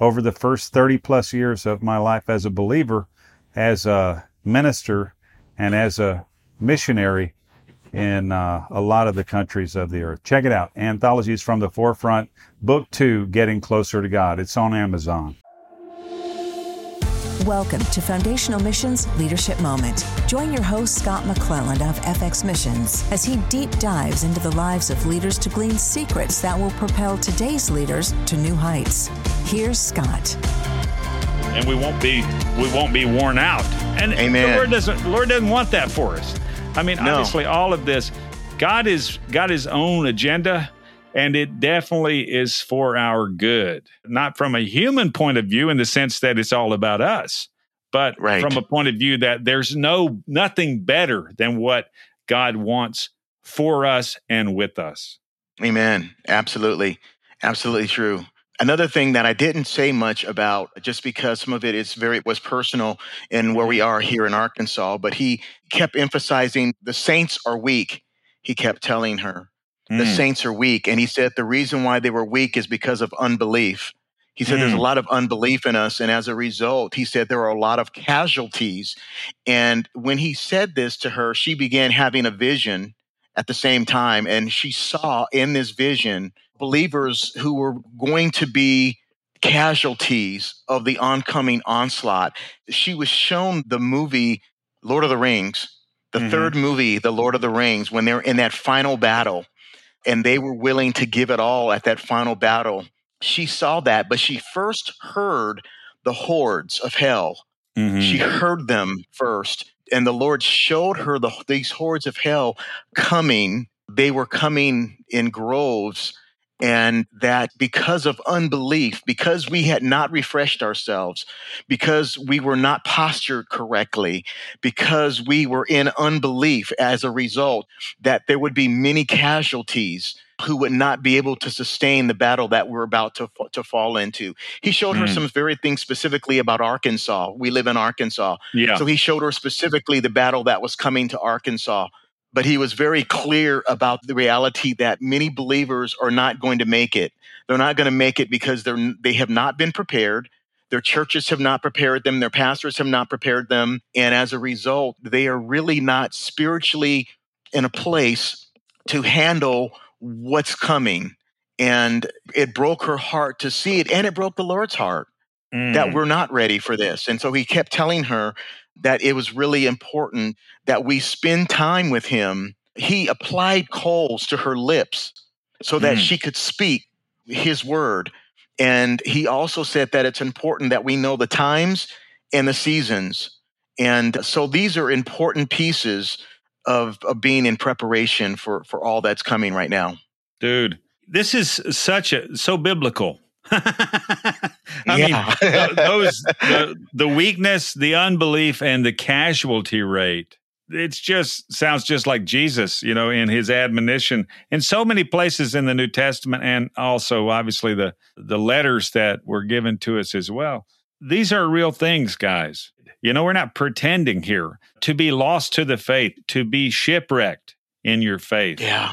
over the first 30 plus years of my life as a believer, as a minister, and as a missionary in uh, a lot of the countries of the earth. Check it out. Anthologies from the Forefront, Book Two Getting Closer to God. It's on Amazon. Welcome to Foundational Missions Leadership Moment. Join your host, Scott McClelland of FX Missions, as he deep dives into the lives of leaders to glean secrets that will propel today's leaders to new heights. Here's Scott. And we won't be we won't be worn out. And Amen. the Lord doesn't Lord doesn't want that for us. I mean, No. obviously all of this, God is got his own agenda and it definitely is for our good. Not from a human point of view in the sense that it's all about us, but Right. from a point of view that there's no nothing better than what God wants for us and with us. Amen. Absolutely. Absolutely true. Another thing that I didn't say much about, just because some of it is very was personal in where we are here in Arkansas, but he kept emphasizing the saints are weak. He kept telling her the Mm. saints are weak, and he said the reason why they were weak is because of unbelief. He said there's a Mm. lot of unbelief in us, and as a result, he said there are a lot of casualties. And when he said this to her, she began having a vision at the same time, and she saw in this vision believers who were going to be casualties of the oncoming onslaught. She was shown the movie Lord of the Rings, the Mhm. third movie, The Lord of the Rings, when they're in that final battle and they were willing to give it all at that final battle. She saw that, but she first heard the hordes of hell Mhm. she heard them first and the lord showed her the, these hordes of hell coming. They were coming in groves and that because of unbelief because we had not refreshed ourselves because we were not postured correctly because we were in unbelief as a result that there would be many casualties who would not be able to sustain the battle that we're about to, to fall into he showed her Mm. some very things specifically about Arkansas. We live in Arkansas. yeah. So he showed her specifically the battle that was coming to Arkansas. But he was very clear about the reality that many believers are not going to make it. They're not going to make it because they're they have not been prepared. Their churches have not prepared them, their pastors have not prepared them, and as a result, they are really not spiritually in a place to handle what's coming. And it broke her heart to see it, and it broke the Lord's heart that Mm. we're not ready for this. And so he kept telling her that it was really important that we spend time with him. He applied coals to her lips so that Mm. she could speak his word. And he also said that it's important that we know the times and the seasons. And so these are important pieces of, of being in preparation for, for all that's coming right now. dude this is such a so biblical i mean Yeah. th- those the, the weakness the unbelief and the casualty rate it's just sounds just like jesus you know in his admonition in so many places in the new testament and also obviously the the letters that were given to us as well these are real things guys you know we're not pretending here to be lost to the faith to be shipwrecked in your faith Yeah.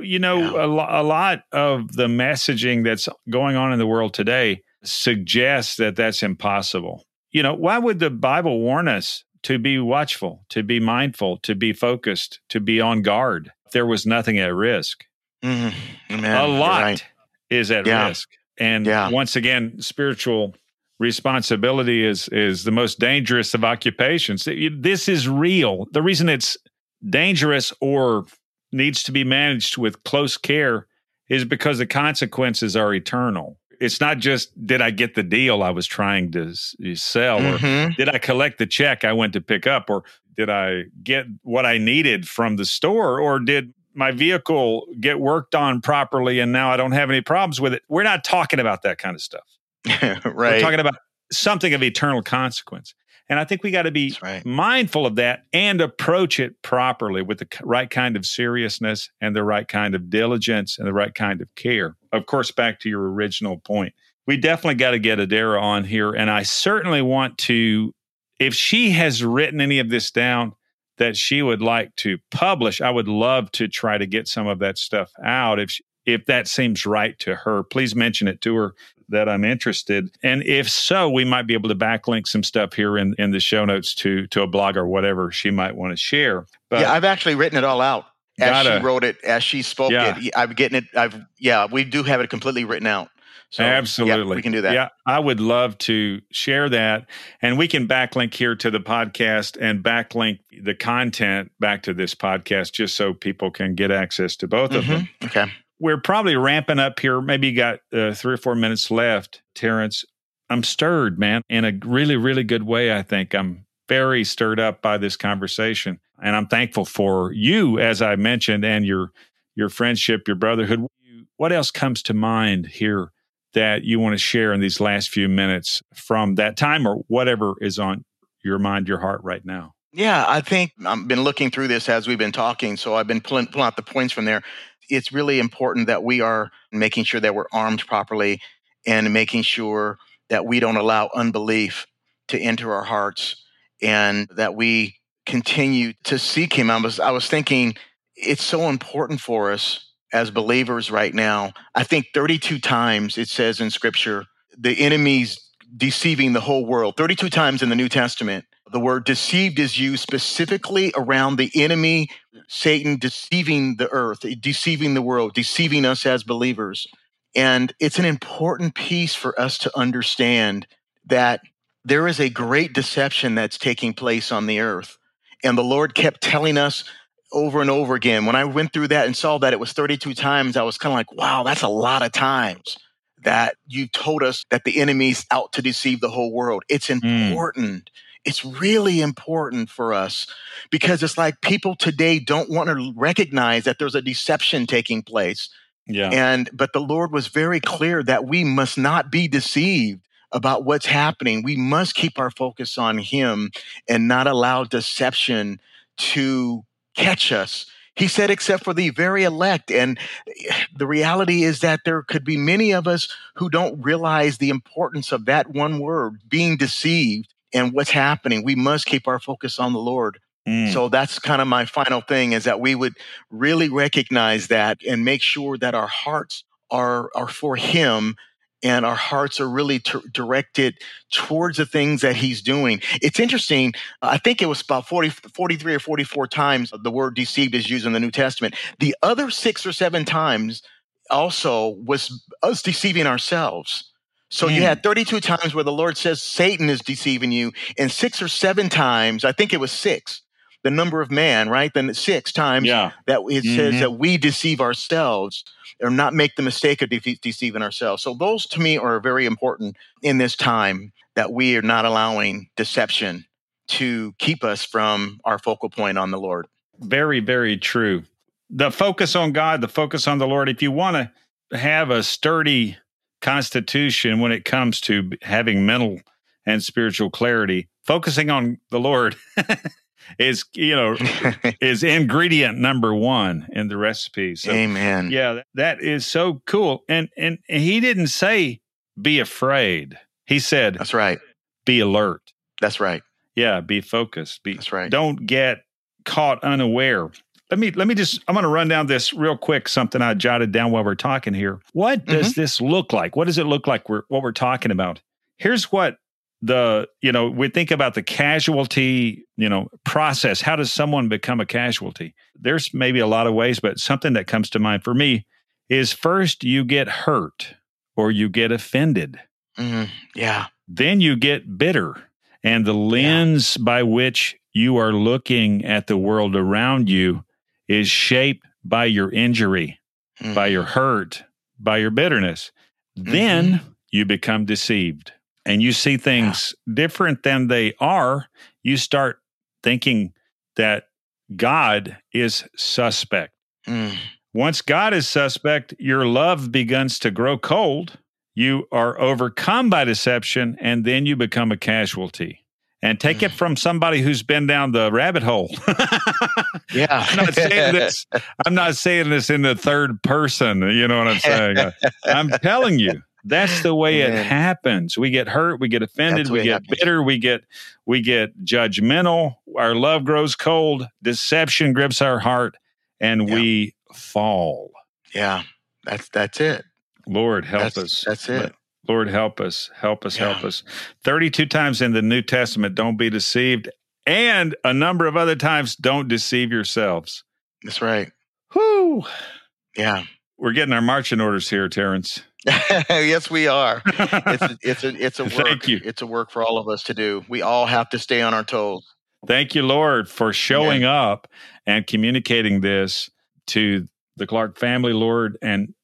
you know Yeah. a, lo- a lot of the messaging that's going on in the world today suggests that that's impossible you know why would the bible warn us to be watchful to be mindful to be focused to be on guard if there was nothing at risk Mhm. Amen. a lot right. is at Yeah. risk and Yeah. once again spiritual responsibility is is the most dangerous of occupations this is real the reason it's dangerous or needs to be managed with close care is because the consequences are eternal it's not just did i get the deal i was trying to sell or Mhm. did I collect the check I went to pick up, or did I get what I needed from the store, or did my vehicle get worked on properly and now I don't have any problems with it? We're not talking about that kind of stuff. We're talking about something of eternal consequence. And I think we got to be right. mindful of that and approach it properly with the right kind of seriousness and the right kind of diligence and the right kind of care. Of course, back to your original point, we definitely got to get Adara on here. And I certainly want to, if she has written any of this down that she would like to publish, I would love to try to get some of that stuff out. If she, if that seems right to her, please mention it to her that I'm interested. And if so, we might be able to backlink some stuff here in, in the show notes to to a blog or whatever she might want to share. But yeah, I've actually written it all out as gotta, she wrote it, as she spoke yeah. it. I'm getting it. I've yeah, we do have it completely written out. So, Absolutely. Yeah, we can do that. Yeah, I would love to share that. And we can backlink here to the podcast and backlink the content back to this podcast just so people can get access to both mm-hmm. of them. Okay we're probably ramping up here. Maybe you got uh, three or four minutes left, Terrence. I'm stirred, man, in a really, really good way. I think I'm very stirred up by this conversation, and I'm thankful for you, as I mentioned, and your your friendship, your brotherhood. What else comes to mind here that you want to share in these last few minutes from that time, or whatever is on your mind, your heart right now? Yeah, I think I've been looking through this as we've been talking, so I've been pulling, pulling out the points from there it's really important that we are making sure that we're armed properly and making sure that we don't allow unbelief to enter our hearts and that we continue to seek him. I was I was thinking it's so important for us as believers right now. I think 32 times it says in scripture the enemy's deceiving the whole world. 32 times in the New Testament the word deceived is used specifically around the enemy, Satan deceiving the earth, deceiving the world, deceiving us as believers. And it's an important piece for us to understand that there is a great deception that's taking place on the earth. And the Lord kept telling us over and over again. When I went through that and saw that it was 32 times, I was kind of like, wow, that's a lot of times that you told us that the enemy's out to deceive the whole world. It's hmm. important. Mm it's really important for us because it's like people today don't want to recognize that there's a deception taking place. Yeah. And but the Lord was very clear that we must not be deceived about what's happening. We must keep our focus on him and not allow deception to catch us. He said, except for the very elect. And eh, the reality is that there could be many of us who don't realize the importance of that one word, being deceived and what's happening. We must keep our focus on the Lord. Mm. So that's kind of my final thing is that we would really recognize that and make sure that our hearts are are for him and our hearts are really t- directed towards the things that he's doing. It's interesting. I think it was about 40, 43 or 44 times the word deceived is used in the New Testament. The other six or seven times also was us deceiving ourselves. So mm. you had 32 times where the Lord says Satan is deceiving you, and six or seven times, I think it was six, the number of man, right? Then six times yeah. that it mm-hmm. says that we deceive ourselves or not make the mistake of de- deceiving ourselves. So those to me are very important in this time that we are not allowing deception to keep us from our focal point on the Lord. Very, very true. The focus on God, the focus on the Lord. If you want to have a sturdy constitution when it comes to having mental and spiritual clarity. Focusing on the lord is you know is ingredient number one in the recipe. So amen. yeah that is so cool. And and he didn't say be afraid. He said that's right. Be alert. That's right. Yeah be focused. Be that's right. don't get caught unaware let me let me just I'm going to run down this real quick something I jotted down while we're talking here. What does mm-hmm. this look like? What does it look like we're, what we're talking about? Here's what the you know we think about the casualty you know process how does someone become a casualty there's maybe a lot of ways but something that comes to mind for me is first you get hurt or you get offended mm-hmm. yeah then you get bitter and the lens yeah. by which you are looking at the world around you is shaped by your injury, mm-hmm. by your hurt, by your bitterness. Mm-hmm. Then you become deceived and you see things yeah. different than they are. You start thinking that God is suspect. Mm. Once God is suspect, your love begins to grow cold. you are overcome by deception and then you become a casualty. And take it mm. from somebody who's been down the rabbit hole. yeah. I'm not saying this. I'm not saying this in the third person. You know what I'm saying? Uh, I'm telling you, that's the way it happens. We get hurt, we get offended, we get bitter, we get we get judgmental, our love grows cold, deception grips our heart, and yeah. we fall. Yeah. That's that's it. Lord help that's, us. That's it. Lord help us. Help us, yeah. help us. 32 times in the New Testament, don't be deceived. And a number of other times, don't deceive yourselves. That's right. Whoo. Yeah. We're getting our marching orders here, Terrence. yes, we are. It's a, it's a it's a work. Thank you. It's a work for all of us to do. We all have to stay on our toes. Thank you, Lord, for showing yeah. up and communicating this to the Clark family, Lord. And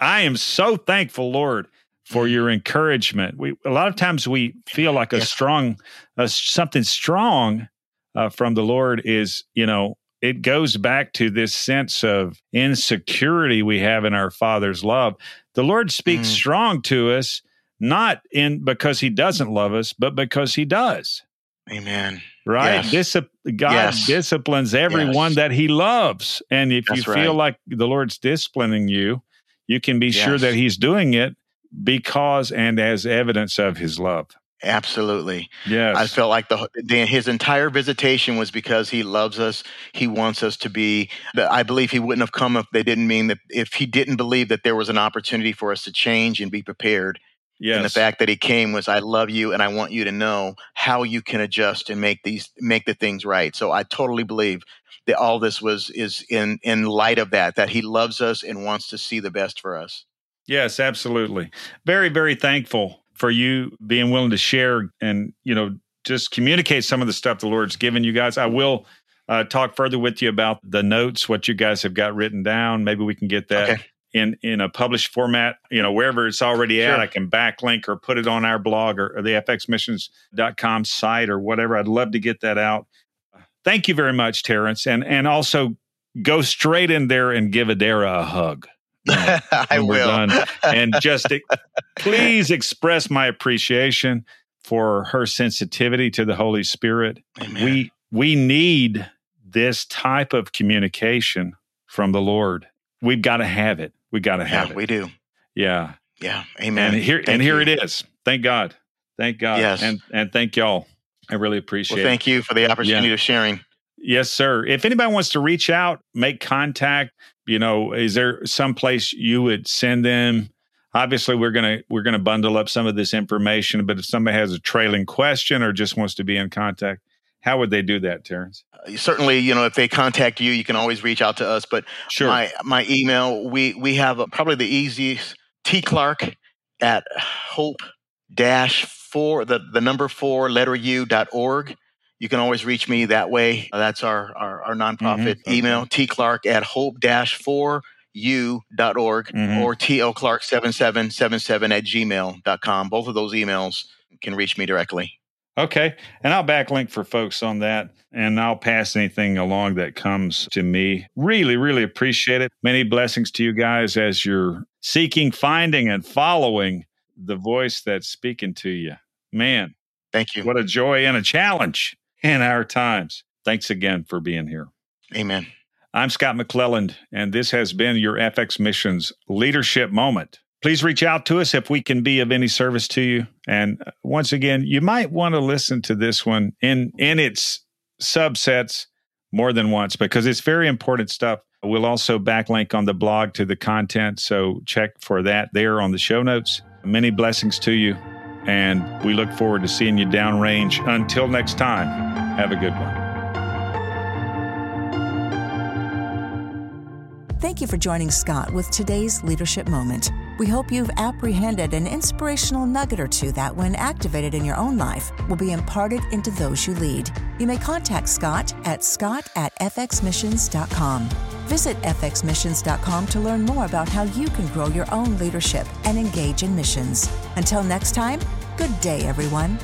I am so thankful, Lord, for mm-hmm. your encouragement. We a lot of times we feel like a strong, something strong uh, from the Lord is you know it goes back to this sense of insecurity we have in our Father's love. The Lord speaks mm. strong to us, not in because He doesn't love us, but because He does. Amen. Right? Yes. God yes. disciplines everyone yes. that He loves, and if That's you feel right. like the Lord's disciplining you, you can be sure that He's doing it because and as evidence of His love. Absolutely. Yes. I felt like the, the, his entire visitation was because he loves us. He wants us to be. I believe he wouldn't have come if they didn't mean that. If he didn't believe that there was an opportunity for us to change and be prepared. Yes. And the fact that he came was, I love you, and I want you to know how you can adjust and make these make the things right. So I totally believe that all this was is in in light of that. That he loves us and wants to see the best for us. Yes, absolutely. Very, very thankful for you being willing to share and, you know, just communicate some of the stuff the Lord's given you guys. I will uh, talk further with you about the notes, what you guys have got written down. Maybe we can get that okay. in in a published format, you know, wherever it's already sure. at. I can backlink or put it on our blog or, or the fxmissions.com site or whatever. I'd love to get that out. Thank you very much, Terrence. And and also go straight in there and give Adara a hug. I will. Done. And just please express my appreciation for her sensitivity to the Holy Spirit. Amen. We we need this type of communication from the Lord. We've got to have it. We've got to have yeah, it. We do. Yeah. Yeah. Amen. And here thank and here you. it is. Thank God. Thank God. Yes. And and thank y'all. I really appreciate well, thank it. you for the opportunity yeah. of sharing. Yes, sir. If anybody wants to reach out, make contact, you know, is there some place you would send them? Obviously, we're gonna we're gonna bundle up some of this information, but if somebody has a trailing question or just wants to be in contact, how would they do that, Terrence? Uh, certainly, you know, if they contact you, you can always reach out to us. But sure. my my email, we we have a, probably the easiest T Clark at hope dash four the the number four letter u dot org you can always reach me that way. That's our, our, our nonprofit mm-hmm. email, tclark at hope-4u.org mm-hmm. or tlclark7777 at gmail.com. Both of those emails can reach me directly. Okay. And I'll backlink for folks on that and I'll pass anything along that comes to me. Really, really appreciate it. Many blessings to you guys as you're seeking, finding, and following the voice that's speaking to you. Man. Thank you. What a joy and a challenge in our times. Thanks again for being here. Amen. I'm Scott McClelland, and this has been your FX Missions Leadership Moment. Please reach out to us if we can be of any service to you. And uh, once again, you might want to listen to this one in, in its subsets more than once because it's very important stuff. We'll also backlink on the blog to the content, so check for that there on the show notes. Many blessings to you and we look forward to seeing you downrange. Until next time, have a good one. Thank you for joining Scott with today's leadership moment. We hope you've apprehended an inspirational nugget or two that, when activated in your own life, will be imparted into those you lead. You may contact Scott at scott at fxmissions.com. Visit fxmissions.com to learn more about how you can grow your own leadership and engage in missions. Until next time, good day, everyone.